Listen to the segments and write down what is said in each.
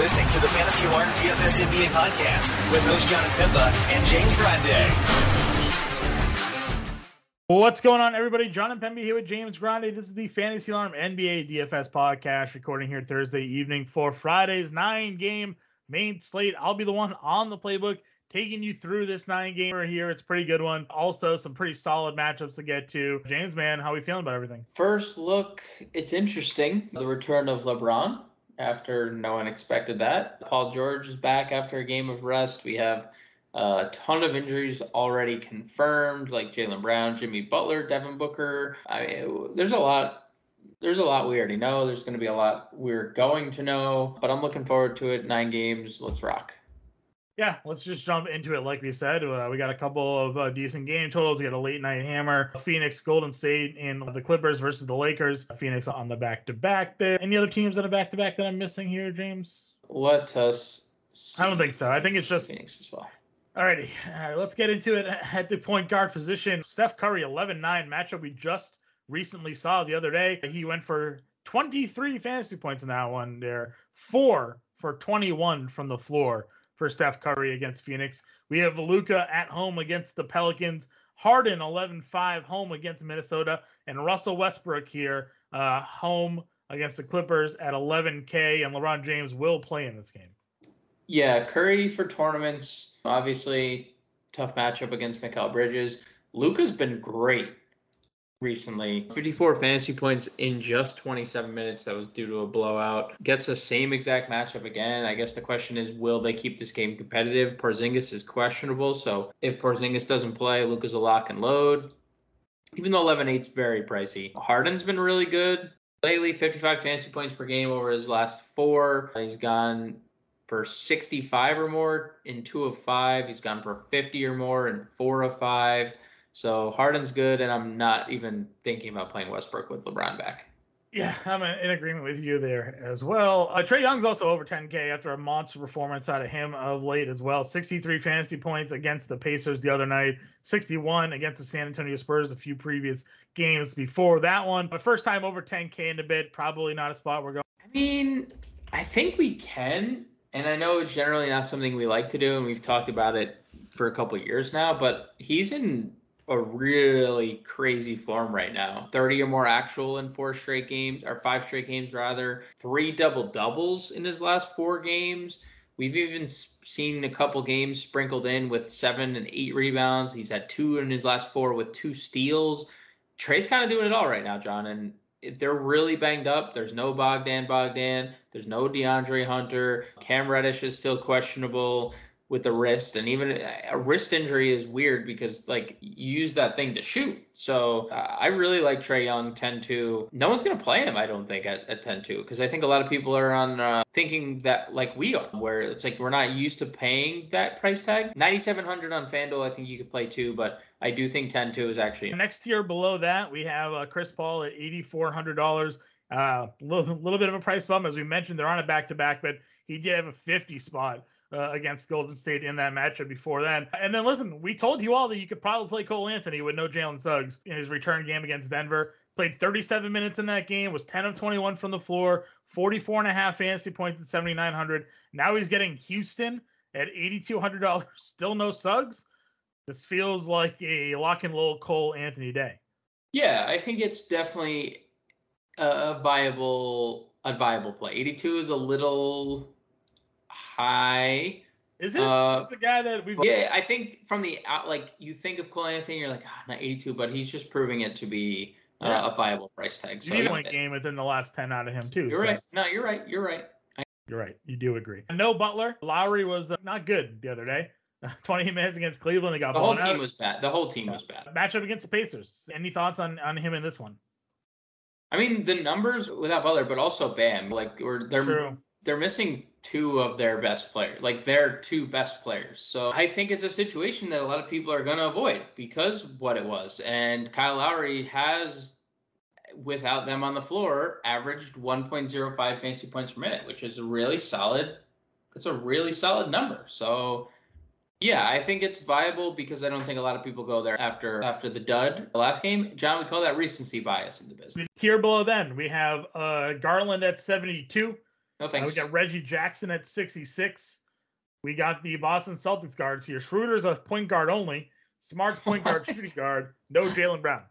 listening to the Fantasy Alarm DFS NBA podcast with host John Impemba and James Grande. What's going on, everybody? John Impemba here with James Grande. This is the Fantasy Alarm NBA DFS podcast, recording here Thursday evening for Friday's nine game main slate. I'll be the one on the playbook taking you through this nine gamer here. It's a pretty good one. Also, some pretty solid matchups to get to. James, man, how are we feeling about everything? First look, it's interesting. The return of LeBron after no one expected that. Paul George is back after a game of rest. We have a ton of injuries already confirmed, like Jaylen Brown, Jimmy Butler, Devin Booker. I mean, there's a lot. There's a lot we already know. There's going to be a lot we're going to know, but I'm looking forward to it. Nine games. Let's rock yeah, let's just jump into it. Like we said, uh, we got a couple of uh, decent game totals. We got a late night hammer, Phoenix, Golden State, and the Clippers versus the Lakers. Phoenix on the back to back there. Any other teams on a back to back that I'm missing here, James? Let us. I don't think so. I think it's just Phoenix as well. Alrighty, all right, let's get into it at the point guard position. Steph Curry, 11-9 matchup we just recently saw the other day. He went for 23 fantasy points in that one there, four for 21 from the floor for Steph Curry against Phoenix. We have Luka at home against the Pelicans. Harden 11-5 home against Minnesota, and Russell Westbrook here uh, home against the Clippers at 11K, and LeBron James will play in this game. Yeah, Curry for tournaments, obviously tough matchup against Mikal Bridges. Luka's been great recently. 54 fantasy points in just 27 minutes. That was due to a blowout. Gets the same exact matchup again. I guess the question is, will they keep this game competitive? Porzingis is questionable, so if Porzingis doesn't play, Luka's a lock and load. Even though 11-8 is very pricey. Harden's been really good lately. 55 fantasy points per game over his last four. He's gone for 65 or more in two of five. He's gone for 50 or more in four of five. So Harden's good, and I'm not even thinking about playing Westbrook with LeBron back. Yeah, I'm in agreement with you there as well. Uh, Trae Young's also over 10K after a monster performance out of him of late as well. 63 fantasy points against the Pacers the other night, 61 against the San Antonio Spurs a few previous games before that one. But first time over 10K in a bit, probably not a spot we're going. I mean, I think we can, and I know it's generally not something we like to do, and we've talked about it for a couple years now, but he's in a really crazy form right now. 30 or more actual in four straight games, or five straight games rather. Three double doubles in his last four games. We've even seen a couple games sprinkled in with seven and eight rebounds. He's had two in his last four with two steals. Trae's kind of doing it all right now, John. And they're really banged up. There's no Bogdan Bogdan. There's no DeAndre Hunter. Cam Reddish is still questionable with the wrist and even a wrist injury is weird because like you use that thing to shoot. So uh, i really like trae young 10-2 no one's going to play him i don't think at, at 10-2 because i think a lot of people are on uh, thinking that like we are where it's like we're not used to paying that price tag. 9700 on fanduel i think you could play too but i do think 10-2 is actually next tier below that we have uh, chris paul at $8400 a uh, little, little bit of a price bump as we mentioned they're on a back-to-back but he did have a 50 spot uh, against Golden State in that matchup before then. And then listen, we told you all that you could probably play Cole Anthony with no Jalen Suggs in his return game against Denver. Played 37 minutes in that game, was 10 of 21 from the floor, 44 and a half fantasy points at 7,900. Now he's getting Houston at $8,200. Still no Suggs. This feels like a lock and load Cole Anthony day. Yeah, I think it's definitely a viable a viable play. 82 is a little high. Is it? Uh, it's a guy that we. Yeah, I think from the out, like you think of Cole Anthony, you're like, ah, not 82, but he's just proving it to be uh, yeah. a viable price tag. So you need a point game within the last 10 out of him too. You're so. right. No, you're right. You're right. I- you're right. You do agree. No Butler. Lowry was uh, not good the other day. 20 minutes against Cleveland. They got the whole team out. was bad. The whole team was bad. Matchup against the Pacers. Any thoughts on on him in this one? I mean, the numbers without Butler, but also Bam. Like, they're True. They're missing two of their best players, like their two best players. So I think it's a situation that a lot of people are going to avoid because what it was. And Kyle Lowry has, without them on the floor, averaged 1.05 fantasy points per minute, which is a really solid. That's a really solid number. So yeah, I think it's viable because I don't think a lot of people go there after after the dud the last game. John, we call that recency bias in the business. Tier below then we have uh, Garland at 72 No Uh, thanks. we got Reggie Jackson at 66. We got the Boston Celtics guards here. Schroeder's a point guard only. Smart's point guard, shooting guard. No Jaylen Brown.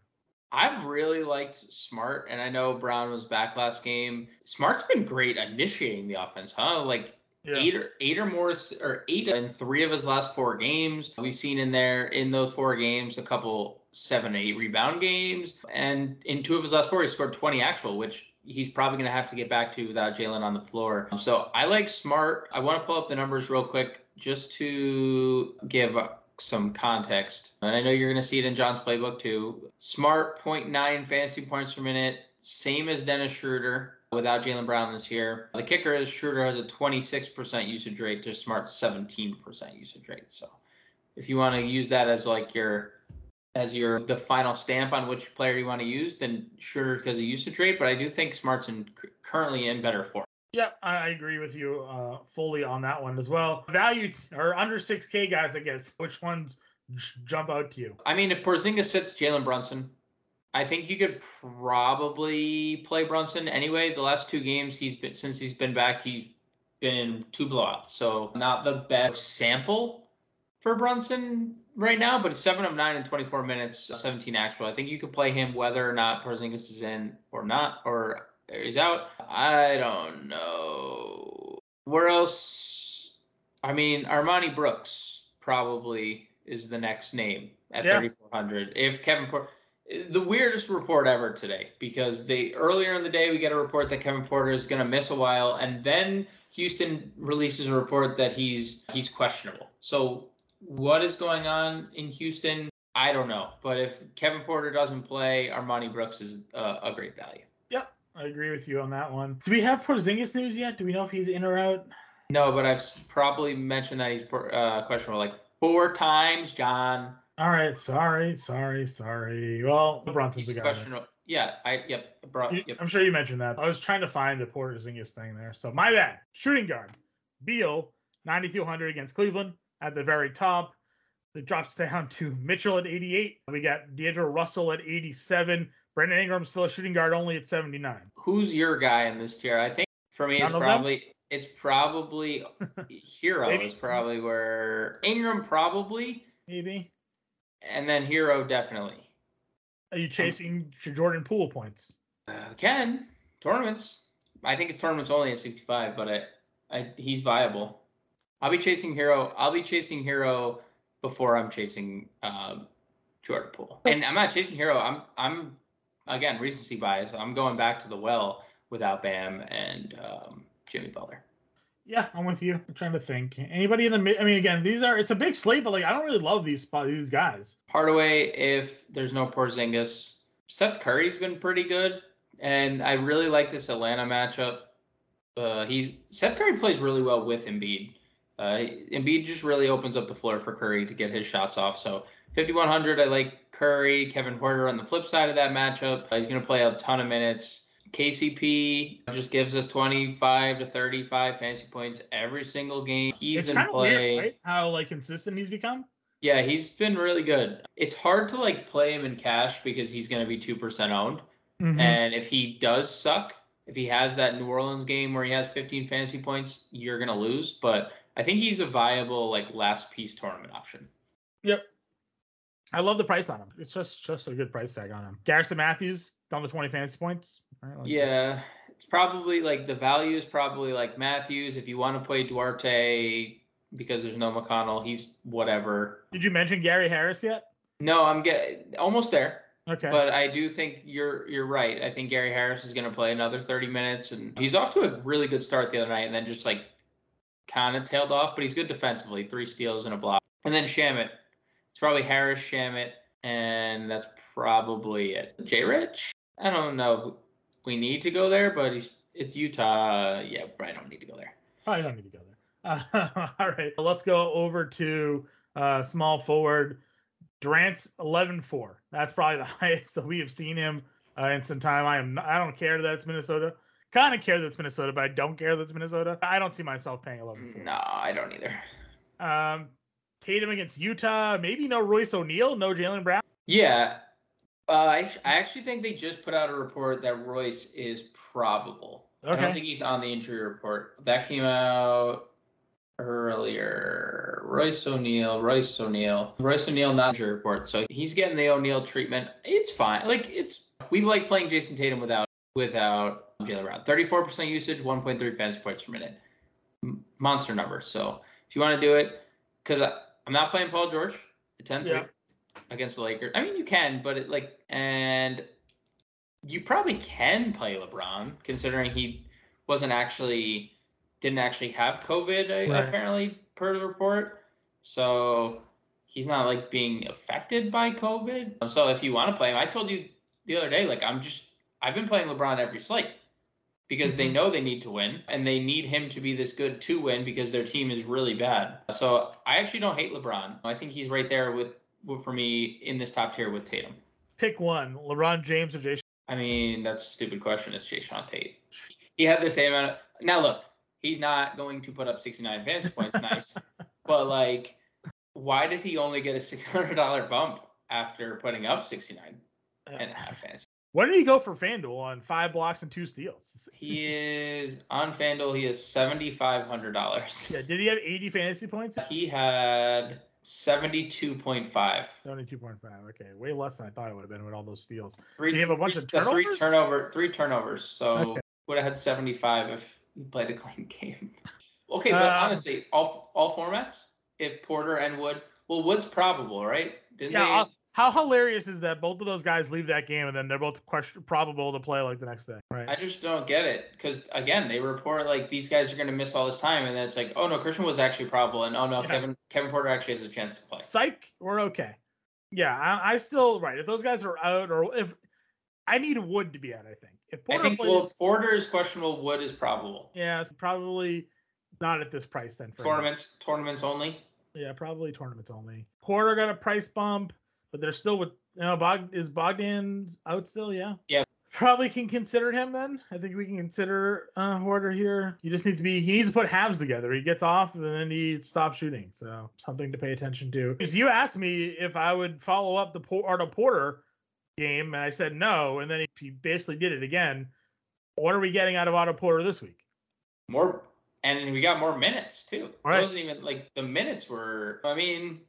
I've really liked Smart, and I know Brown was back last game. Smart's been great initiating the offense, huh? Like Yeah. eight or eight or more or eight in three of his last four games. We've seen in there in those four games a couple seven, eight rebound games, and in two of his last four he scored 20 actual, which he's probably going to have to get back to without Jaylen on the floor. So I like Smart. I want to pull up the numbers real quick just to give some context. And I know you're going to see it in John's playbook too. Smart 0.9 fantasy points per minute, same as Dennis Schroeder without Jaylen Brown this year. The kicker is Schroeder has a 26% usage rate to Smart's 17% usage rate. So if you want to use that as like your as your the final stamp on which player you want to use, then sure because of usage rate. But I do think Smart's in, currently in better form. Yeah, I I agree with you uh, fully on that one as well. Value or under 6K guys, I guess. Which ones j- jump out to you? I mean, if Porzingis sits Jalen Brunson, I think you could probably play Brunson anyway. The last two games he's been since he's been back, he's been in two blowouts, so not the best sample for Brunson right now. But it's seven of nine in 24 minutes, 17 actual. I think you could play him whether or not Porzingis is in or not, or he's out. I don't know. Where else? I mean, Armoni Brooks probably is the next name at Yeah. 3,400. If Kevin Porter, the weirdest report ever today because they earlier in the day we get a report that Kevin Porter is going to miss a while, and then Houston releases a report that he's he's questionable. So what is going on in Houston? I don't know. But if Kevin Porter doesn't play, Armoni Brooks is uh, a great value. Yep, I agree with you on that one. Do we have Porzingis news yet? Do we know if he's in or out? No, but I've probably mentioned that he's uh, questionable like four times, John. All right, sorry, sorry, sorry. Well, Brunson's He's a guy. Yeah, I yep, bro, yep. I'm sure you mentioned that. I was trying to find the Porzingis thing there. So my bad. Shooting guard. Beal, 9,200 against Cleveland at the very top. It drops down to Mitchell at 88. We got D'Angelo Russell at 87. Brandon Ingram still a shooting guard only at 79. Who's your guy in this chair? I think for me it's of them? probably it's probably Herro Maybe. is probably where Ingram probably, Maybe. and then Herro definitely. Are you chasing Jordan Poole points? Uh, Ken tournaments. I think it's tournaments only at 65, but I, I he's viable. I'll be chasing Herro. I'll be chasing Herro before I'm chasing um, Jordan Poole. And I'm not chasing Herro. I'm I'm again recency bias. I'm going back to the well without Bam and um, Jimmy Butler. Yeah, I'm with you. I'm trying to think. Anybody in the mid? I mean, again, these are it's a big slate, but like I don't really love these these guys. Hardaway, if there's no Porzingis, Seth Curry's been pretty good, and I really like this Atlanta matchup. Uh, he's Seth Curry plays really well with Embiid. Uh, Embiid just really opens up the floor for Curry to get his shots off. So 5100, I like Curry. Kevin Porter on the flip side of that matchup, uh, he's going to play a ton of minutes. KCP just gives us 25 to 35 fantasy points every single game. He's it's in play. weird, right? How like consistent he's become. Yeah, he's been really good. It's hard to like play him in cash because he's going to be 2% owned. Mhm. And if he does suck, if he has that New Orleans game where he has 15 fantasy points, you're going to lose. But I think he's a viable like last piece tournament option. Yep. I love the price on him. It's just just a good price tag on him. Garrison Matthews down to 20 fantasy points. Right, like- Yeah, it's probably like the value is probably like Matthews. If you want to play Duarte because there's no McConnell, he's whatever. Did you mention Gary Harris yet? No, I'm get almost there. Okay. But I do think you're you're right. I think Gary Harris is going to play another 30 minutes, and he's off to a really good start the other night, and then just like kind of tailed off. But he's good defensively, three steals and a block. And then Shamet, it's probably Harris, Shamet, and that's probably it. J. Rich, I don't know. We need to go there, but it's Utah. Yeah, I don't need to go there. Oh, you don't need to go there. Uh, all right. Let's go over to uh, small forward. Durant's 11-4. That's probably the highest that we have seen him uh, in some time. I am. I don't care that it's Minnesota. Kind of care that it's Minnesota, but I don't care that it's Minnesota. I don't see myself paying 11-4. No, I don't either. Um, Tatum against Utah. Maybe no Royce O'Neale. No Jaylen Brown. Yeah. Uh, I, I actually think they just put out a report that Royce is probable. Okay. I don't think he's on the injury report. That came out earlier. Royce O'Neale, Royce O'Neale, Royce O'Neale not injury report. So he's getting the O'Neal treatment. It's fine. Like it's we like playing Jayson Tatum without without Jaylen Brown. 34% usage, 1.3 fantasy points per minute. Monster number. So if you want to do it, because I'm not playing Paul George at 10 Yeah. against the Lakers. I mean, you can, but it like, and you probably can play LeBron considering he wasn't actually, didn't actually have COVID, uh, Right. apparently, per the report. So he's not like being affected by COVID. So if you want to play him, I told you the other day, like, I'm just, I've been playing LeBron every slate because they Mhm. know they need to win and they need him to be this good to win because their team is really bad. So I actually don't hate LeBron. I think he's right there with, for me in this top tier with Tatum. Pick one: LeBron James or Jayson. I mean, that's a stupid question. It's Jay Sean Tate. He had the same amount of. Now look, he's not going to put up 69 fantasy points. Nice, but like, why did he only get a $600 bump after putting up 69 and a half fantasy? What did he go for FanDuel on five blocks and two steals? He is on FanDuel. He is $7,500. Yeah, did he have 80 fantasy points? He had 72.5. 72.5. Okay, way less than I thought it would have been with all those steals. Three, Did he have a bunch of the Three turnovers? turnover, three turnovers. So Okay. would have had 75 if he played a clean game. Okay, but Um, honestly, all all formats. If Porter and Wood, well, Wood's probable, right? Didn't Yeah, how hilarious is that both of those guys leave that game and then they're both question, probable to play like the next day, right? I just don't get it because again, they report like these guys are going to miss all this time, and then it's like, oh no, Christian Wood's actually probable, and oh no, Yeah. Kevin Kevin Porter actually has a chance to play. Psych, we're okay. Yeah, I, I still right. If those guys are out, or if I need Wood to be out, I think. If Porter I think plays, well, if Porter is questionable. Wood is probable. yeah, it's probably not at this price then. For him. Tournaments, tournaments only. Yeah, probably tournaments only. Porter got a price bump, but they're still with you know Bog is Bogdan out still? Yeah. Yeah. Probably can consider him then. I think we can consider uh Hoarder here. He just needs to be he needs to put halves together. He gets off and then he stops shooting. So something to pay attention to. Because you asked me if I would follow up the Por- Otto Porter game and I said no, and then he, he basically did it again. What are we getting out of Otto Porter this week? more and we got more minutes too. Right. It wasn't even like the minutes were I mean,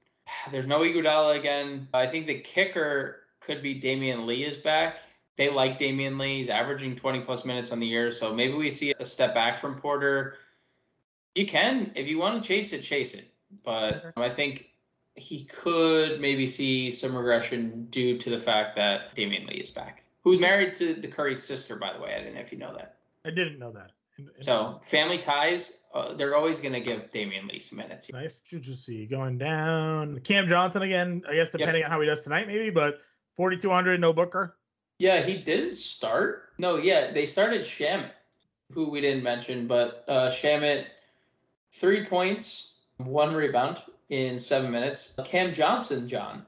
there's no Iguodala again. I think the kicker could be Damion Lee is back. They like Damion Lee. He's averaging 20 plus minutes on the year, so maybe we see a step back from Porter. You can, if you want to chase it, chase it. But I think he could maybe see some regression due to the fact that Damion Lee is back. Who's married to the Curry's sister, by the way. I don't know if you know that. I didn't know that. So family ties, uh, they're always going to give Damion Lee some minutes. Nice. See going down. Cam Johnson again. I guess depending on how he does tonight, maybe. But 4,200, no Booker. Yeah, he didn't start. No, yeah, they started Shamet, who we didn't mention, but uh, Shamet, three points, one rebound in seven minutes. Cam Johnson, John.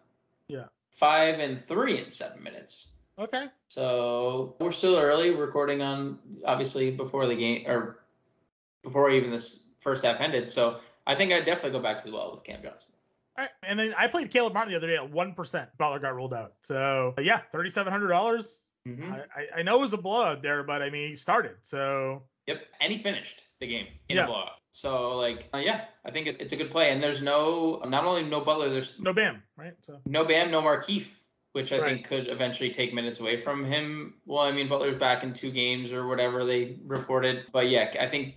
Yeah. Five and three in seven minutes. Okay. So we're still early, recording on obviously before the game or before even this first half ended. So I think I'd definitely go back to the well with Cam Johnson. All right. And then I played Caleb Martin the other day at one percent. Butler got rolled out. So yeah, thirty-seven hundred dollars. Mm-hmm. I, I- know it was a blowout there, but I mean he started. So Yep, and he finished the game in Yeah. a blowout. So like, uh, yeah, I think it, it's a good play. And there's no, not only no Butler, there's no Bam, right? So no Bam, no Markieff, which I Right. think could eventually take minutes away from him. Well, I mean Butler's back in two games or whatever they reported, but yeah, I think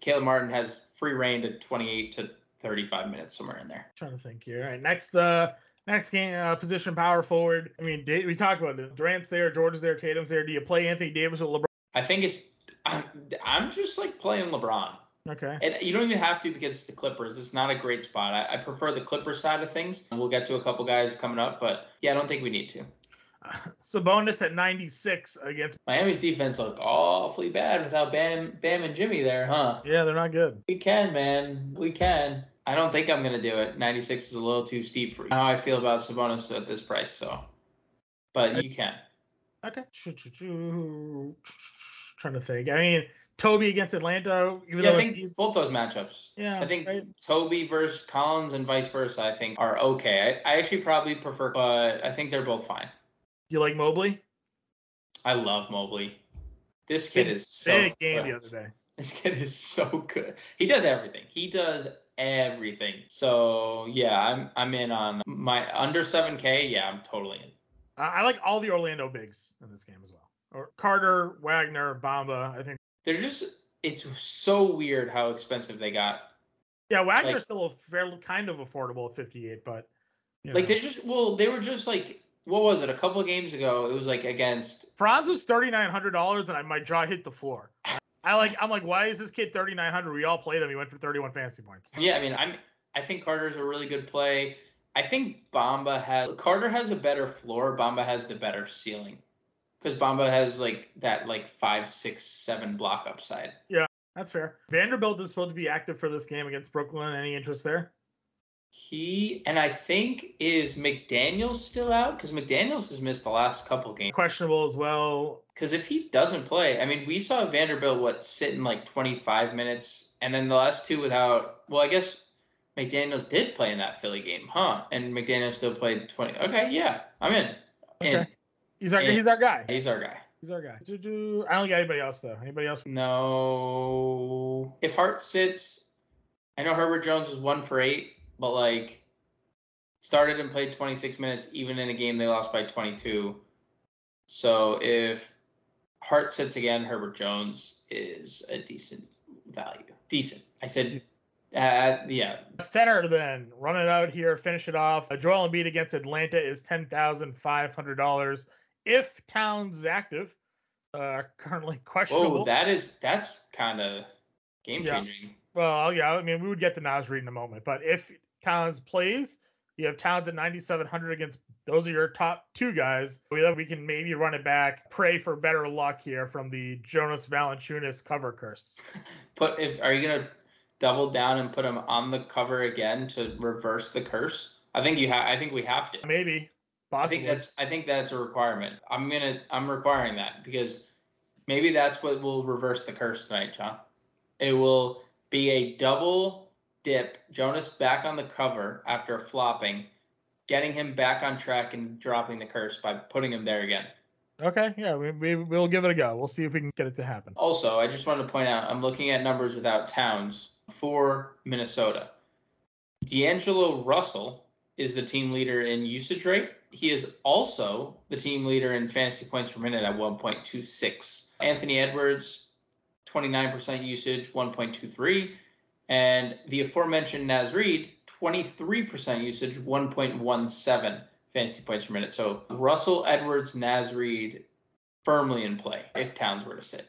Caleb Martin has free reign to 28 to 35 minutes somewhere in there. trying to think here. All right. Next uh next game uh, position power forward. I mean Da- we talked about it. Durant's there, George's there, Tatum's there. Do you play Anthony Davis with LeBron? I think it's, I, I'm just like playing LeBron. Okay. And you don't even have to because it's the Clippers. It's not a great spot. I, I prefer the Clippers side of things. We'll get to a couple guys coming up, but yeah, I don't think we need to. Sabonis at 96 against. Miami's defense looked awfully bad without Bam, Bam and Jimmy there, huh? Yeah, they're not good. We can, man. We can. I don't think I'm gonna do it. 96 is a little too steep for how I feel about Sabonis at this price. So, but you can. Okay. Trying to think. I mean, Toby against Atlanta. Yeah, I think both those matchups. Yeah, I think right. Toby versus Collins and vice versa. I think are okay. I, I actually probably prefer, but I think they're both fine. you like Mobley. I love Mobley. This kid Big- is so Big game the good. other day. This kid is so good. He does everything. He does everything. So yeah, I'm I'm in on my under 7K. Yeah, I'm totally in. I I like all the Orlando bigs in this game as well. Or Carter, Wagner, Bamba. I think. They're just it's so weird how expensive they got. Yeah, Wagner's Like- still a fairly kind of affordable at 58, but you Like know. they just well, they were just like what was it? A couple of games ago, it was like against Franz was thirty nine hundred dollars, and I, my jaw hit the floor. I like. I'm like, why is this kid thirty nine hundred? We all played him. He went for thirty one fantasy points. Yeah, I mean, I'm I think Carter's a really good play. I think Bamba has Carter has a better floor. Bamba has the better ceiling because Bamba has like that like five, six, seven block upside. Yeah, that's fair. Vanderbilt is supposed to be active for this game against Brooklyn. Any interest there? He and I think is McDaniel's still out because McDaniel's has missed the last couple games. Questionable as well. Because if he doesn't play, I mean, we saw Vanderbilt what sit in like 25 minutes, and then the last two without. Well, I guess McDaniel's did play in that Philly game, huh? And McDaniel still played 20. Okay, yeah, I'm in. In. Okay. He's our Yeah. he's our guy. He's our guy. He's our guy. I don't got anybody else though. Anybody else? No. If Hart sits, I know Herbert Jones was one for eight, but like started and played 26 minutes, even in a game they lost by 22. So if Hart sits again, Herbert Jones is a decent value. Decent. I said, uh, yeah. Center then run it out here, finish it off. Uh, Joel Embiid against Atlanta is ten thousand five hundred dollars if Towns is active. Uh, currently questionable. Whoa, that is that's kind of game Yeah. changing. Well, yeah, I mean, we would get to Naz Reid in a moment, but if Towns plays, you have Towns at 9,700 against those are your top two guys. We we can maybe run it back, pray for better luck here from the Jonas Valanciunas cover curse. Put if are you gonna double down and put him on the cover again to reverse the curse? I think you have. I think we have to. Maybe, I think that's I think that's a requirement. I'm gonna I'm requiring that because maybe that's what will reverse the curse tonight, John. It will be a double dip. Jonas back on the cover after flopping, getting him back on track and dropping the curse by putting him there again. okay. Yeah, we, we we'll give it a go. We'll see if we can get it to happen. Also, I just wanted to point out I'm looking at numbers without Towns for Minnesota. D'Angelo Russell is the team leader in usage rate. He is also the team leader in fantasy points per minute at 1.26. Anthony Edwards, 29% usage, 1.23. And the aforementioned Naz Reid, 23% usage, 1.17 fantasy points per minute. So Russell, Edwards, Naz Reid firmly in play if Towns were to sit.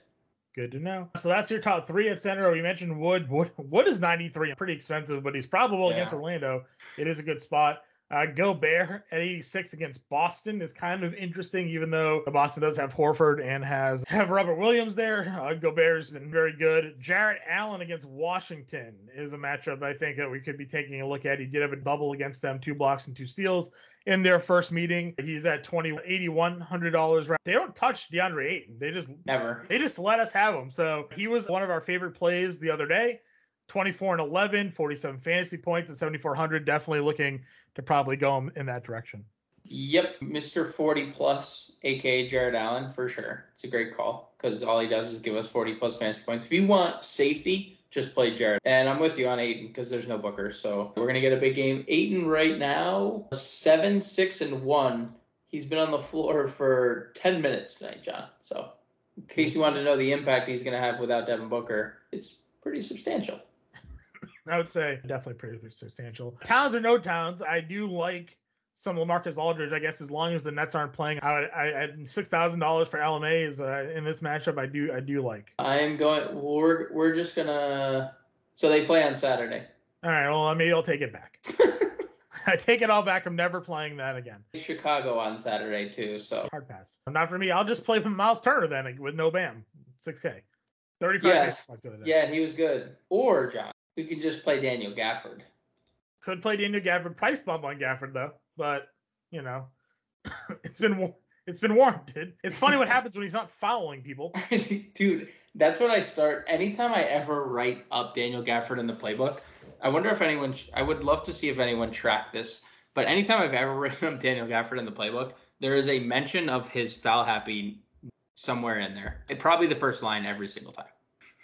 Good to know. So that's your top three at center. We mentioned Wood. Wood, Wood is 93, pretty expensive, but he's probable Yeah. against Orlando. It is a good spot. Uh, Gobert at 86 against Boston is kind of interesting, even though Boston does have Horford and has have Robert Williams there. Uh, Gobert's been very good. Jarrett Allen against Washington is a matchup I think that we could be taking a look at. He did have a double against them, two blocks and two steals in their first meeting. He's at 20 $8,100. They don't touch DeAndre Ayton. They just Never. they just let us have him. So he was one of our favorite plays the other day. 24 and 11, 47 fantasy points at 7,400. Definitely looking to probably go in- that direction. Yep, Mr. 40 plus, aka Jarrett Allen, for sure. It's a great call because all he does is give us 40 plus fantasy points. If you want safety, just play Jared. And I'm with you on Ayton because there's no Booker. So we're going to get a big game. Ayton right now, 7, 6, and 1. He's been on the floor for 10 minutes tonight, John. So in case you wanted to know the impact he's going to have without Devin Booker, it's pretty substantial. I would say definitely pretty substantial. Towns or no towns, I do like some Lamarcus Aldridge. I guess as long as the Nets aren't playing, I, I, I six thousand dollars for LMA is uh, in this matchup. I do I do like. I'm going, we're, we're just to, so they play on Saturday. All right, well I maybe I'll take it back. I take it all back. I'm never playing that again. Chicago on Saturday too, so Hard pass. Not for me. I'll just play with Myles Turner then with no Bam. 6K. 35 Yeah. fantasy points the other day. yeah, he was good. Or John, we could just play Daniel Gafford. Could play Daniel Gafford. Price bump on Gafford though, but you know, it's been it's been warranted. It's funny what happens when he's not following people. Dude, that's what I start anytime I ever write up Daniel Gafford in the playbook. I wonder if anyone I would love to see if anyone tracked this, but anytime I've ever written up Daniel Gafford in the playbook, there is a mention of his foul happy somewhere in there. It probably the first line every single time.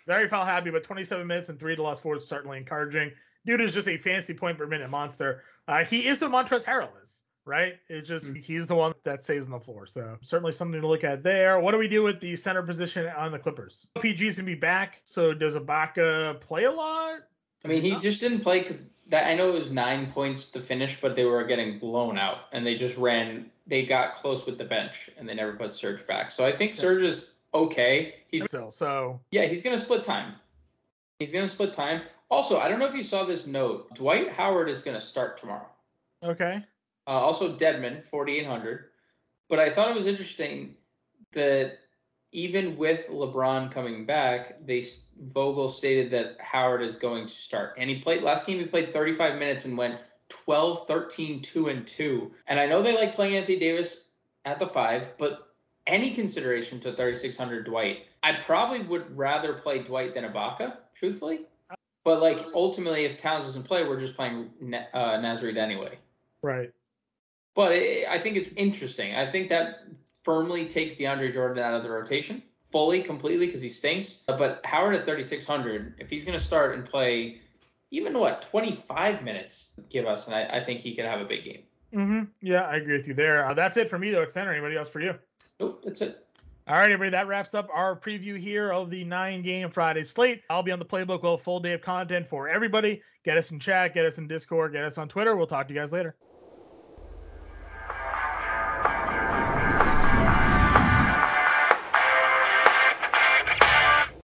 Very foul happy, but 27 minutes and three to lost four is certainly encouraging. Dude is just a fantasy point per minute monster. Uh, he is the Montrezl Harrell is, right? It's just mm-hmm. he's the one that stays on the floor. So certainly something to look at there. What do we do with the center position on the Clippers? PG's gonna be back. So does Ibaka play a lot? I mean, he just didn't play because that I know it was nine points to finish, but they were getting blown out, and they just ran. They got close with the bench, and they never put Serge back. So I think Serge is okay. Still so yeah, he's gonna split time. He's gonna split time. Also, I don't know if you saw this note. Dwight Howard is gonna start tomorrow. Okay. Uh, also Dedmon, 4800. But I thought it was interesting that even with LeBron coming back, they Vogel stated that Howard is going to start. And he played last game he played 35 minutes and went 12, 13, 2 and 2. And I know they like playing Anthony Davis at the 5, but any consideration to 3600 Dwight, I probably would rather play Dwight than Ibaka, truthfully. But like ultimately if Towns doesn't play, we're just playing uh, Naz Reid anyway. Right. But it, I think it's interesting. I think that firmly takes DeAndre Jordan out of the rotation fully, completely, because he stinks. But Howard at 3,600, if he's going to start and play even what 25 minutes, give us, and I, I think he could have a big game. Mm-hmm. Yeah, I agree with you there. Uh, that's it for me though at center. Anybody else for you? Nope, that's it. All right, everybody, that wraps up our preview here of the nine game Friday slate. I'll be on the playbook with a full day of content for everybody. Get us in chat, get us in Discord, get us on Twitter. We'll talk to you guys later.